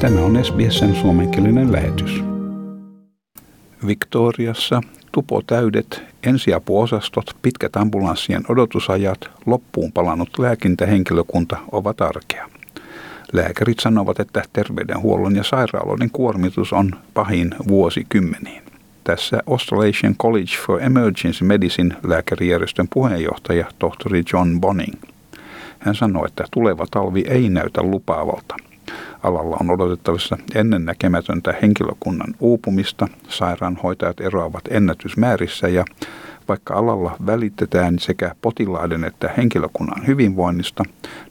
Tämä on SBSn suomenkielinen lähetys. Victoriassa tupo täydet ensiapuosastot, pitkät ambulanssien odotusajat, loppuun palannut lääkintähenkilökunta ovat arkea. Lääkärit sanovat, että terveydenhuollon ja sairaaloiden kuormitus on pahin vuosikymmeniin. Tässä Australasian College for Emergency Medicine lääkärijärjestön puheenjohtaja tohtori John Bonning. Hän sanoi, että tuleva talvi ei näytä lupaavalta. Alalla on odotettavissa ennennäkemätöntä henkilökunnan uupumista, sairaanhoitajat eroavat ennätysmäärissä ja vaikka alalla välitetään sekä potilaiden että henkilökunnan hyvinvoinnista,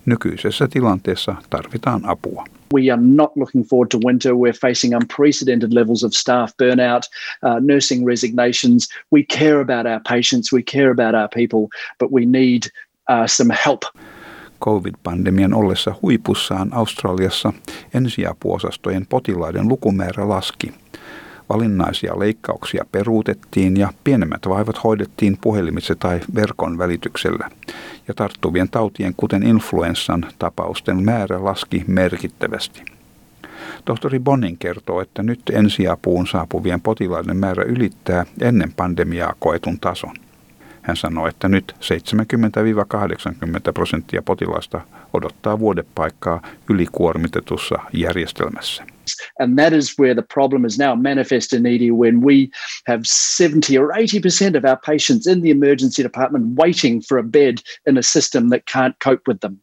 nykyisessä tilanteessa tarvitaan apua. We are not looking forward to winter. We're facing unprecedented levels of staff burnout, uh, nursing resignations. We care about our patients, we care about our people, but we need uh, some help. COVID-pandemian ollessa huipussaan Australiassa ensiapuosastojen potilaiden lukumäärä laski. Valinnaisia leikkauksia peruutettiin ja pienemmät vaivat hoidettiin puhelimitse tai verkon välityksellä. Ja tarttuvien tautien, kuten influenssan tapausten määrä laski merkittävästi. Tohtori Bonnin kertoo, että nyt ensiapuun saapuvien potilaiden määrä ylittää ennen pandemiaa koetun tason. Hän sanoi, että nyt 70-80 prosenttia potilaista odottaa vuodepaikkaa ylikuormitetussa järjestelmässä. And that is where the problem is now manifest in ED when we have 70 or 80% of our patients in the emergency department waiting for a bed in a system that can't cope with them.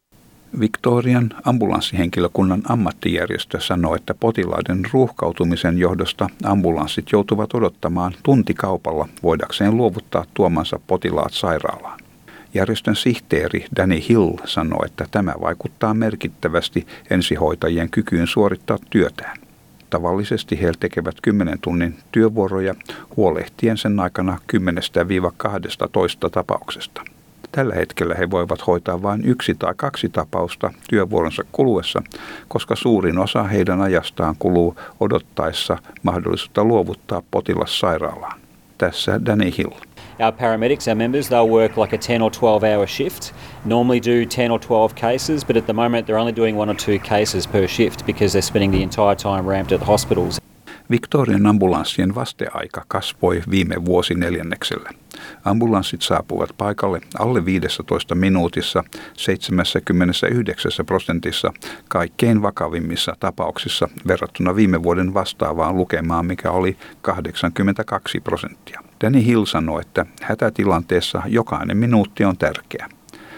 Victorian ambulanssihenkilökunnan ammattijärjestö sanoi, että potilaiden ruuhkautumisen johdosta ambulanssit joutuvat odottamaan tuntikaupalla voidakseen luovuttaa tuomansa potilaat sairaalaan. Järjestön sihteeri Danny Hill sanoi, että tämä vaikuttaa merkittävästi ensihoitajien kykyyn suorittaa työtään. Tavallisesti he tekevät 10 tunnin työvuoroja huolehtien sen aikana 10-12 tapauksesta. Tällä hetkellä he voivat hoitaa vain yksi tai kaksi tapausta työvuoronsa kuluessa, koska suurin osa heidän ajastaan kuluu odottaessa mahdollisuutta luovuttaa potilas sairaalaan. Tässä Danny Hill. Our paramedics, our members, they'll work like a 10 or 12 hour shift. Normally do 10 or 12 cases, but at the moment they're only doing one or two cases per shift because they're spending the entire time ramped at the hospitals. Victorian ambulanssien vasteaika kasvoi viime vuosineljänneksellä. Ambulanssit saapuvat paikalle alle 15 minuutissa 79 prosentissa kaikkein vakavimmissa tapauksissa verrattuna viime vuoden vastaavaan lukemaan, mikä oli 82 prosenttia. Danny Hill sanoi, että hätätilanteessa jokainen minuutti on tärkeä.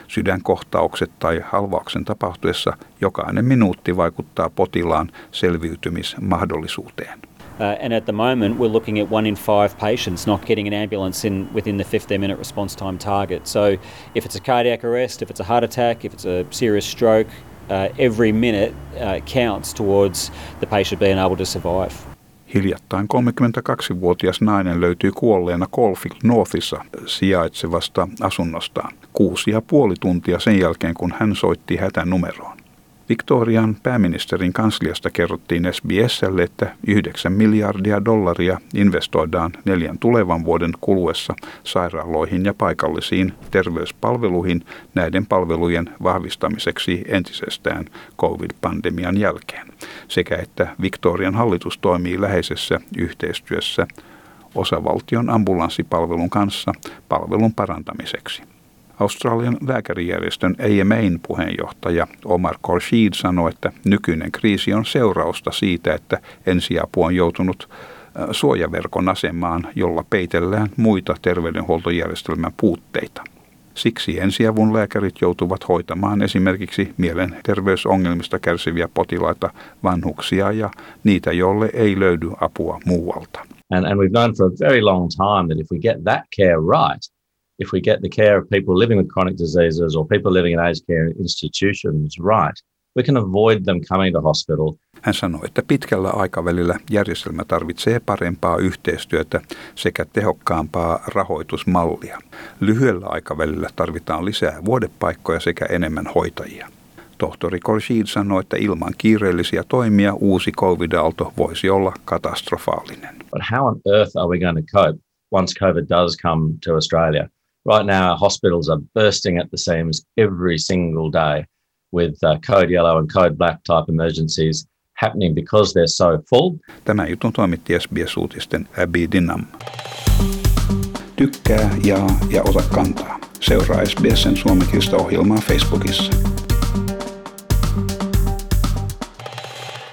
Sydänkohtaukset tai halvauksen tapahtuessa jokainen minuutti vaikuttaa potilaan selviytymismahdollisuuteen. Uh, and at the moment, we're looking at one in five patients not getting an ambulance in within the 15 minute response time target. So, if it's a cardiac arrest, if it's a heart attack, if it's a serious stroke, uh, every minute uh, counts towards the patient being able to survive. Hiljattain 32-vuotias nainen löytyi kuolleena Caulfield Northissa sijaitsevasta asunnostaan kuusi ja puoli tuntia sen jälkeen, kun hän soitti hätänumeroon. Victorian pääministerin kansliasta kerrottiin SBSlle, että 9 miljardia dollaria investoidaan neljän tulevan vuoden kuluessa sairaaloihin ja paikallisiin terveyspalveluihin näiden palvelujen vahvistamiseksi entisestään COVID-pandemian jälkeen, sekä että Victorian hallitus toimii läheisessä yhteistyössä osavaltion ambulanssipalvelun kanssa palvelun parantamiseksi. Australian lääkärijärjestön AMAin puheenjohtaja Omar Khorshid sanoi, että nykyinen kriisi on seurausta siitä, että ensiapu on joutunut suojaverkon asemaan, jolla peitellään muita terveydenhuoltojärjestelmän puutteita. Siksi ensiavun lääkärit joutuvat hoitamaan esimerkiksi mielenterveysongelmista kärsiviä potilaita, vanhuksia ja niitä, joille ei löydy apua muualta. And, and we've known for a very long time that if we get that care right, if we get the care of people living with chronic diseases or people living in aged care institutions right, we can avoid them coming to hospital. Hän sanoi, että pitkällä aikavälillä järjestelmä tarvitsee parempaa yhteistyötä sekä tehokkaampaa rahoitusmallia. Lyhyellä aikavälillä tarvitaan lisää vuodepaikkoja sekä enemmän hoitajia. Tohtori Korshid sanoi, että ilman kiireellisiä toimia uusi covid-aalto voisi olla katastrofaalinen. But how on earth are we going to cope once COVID does come to Australia? Right now our hospitals are bursting at the seams every single day with uh, code yellow and code black type emergencies. happening because they're so full. Tämän jutun toimitti SBS-uutisten Abby Dinham. Tykkää, jaa ja ota kantaa. Seuraa SBSn suomenkielistä ohjelmaa Facebookissa.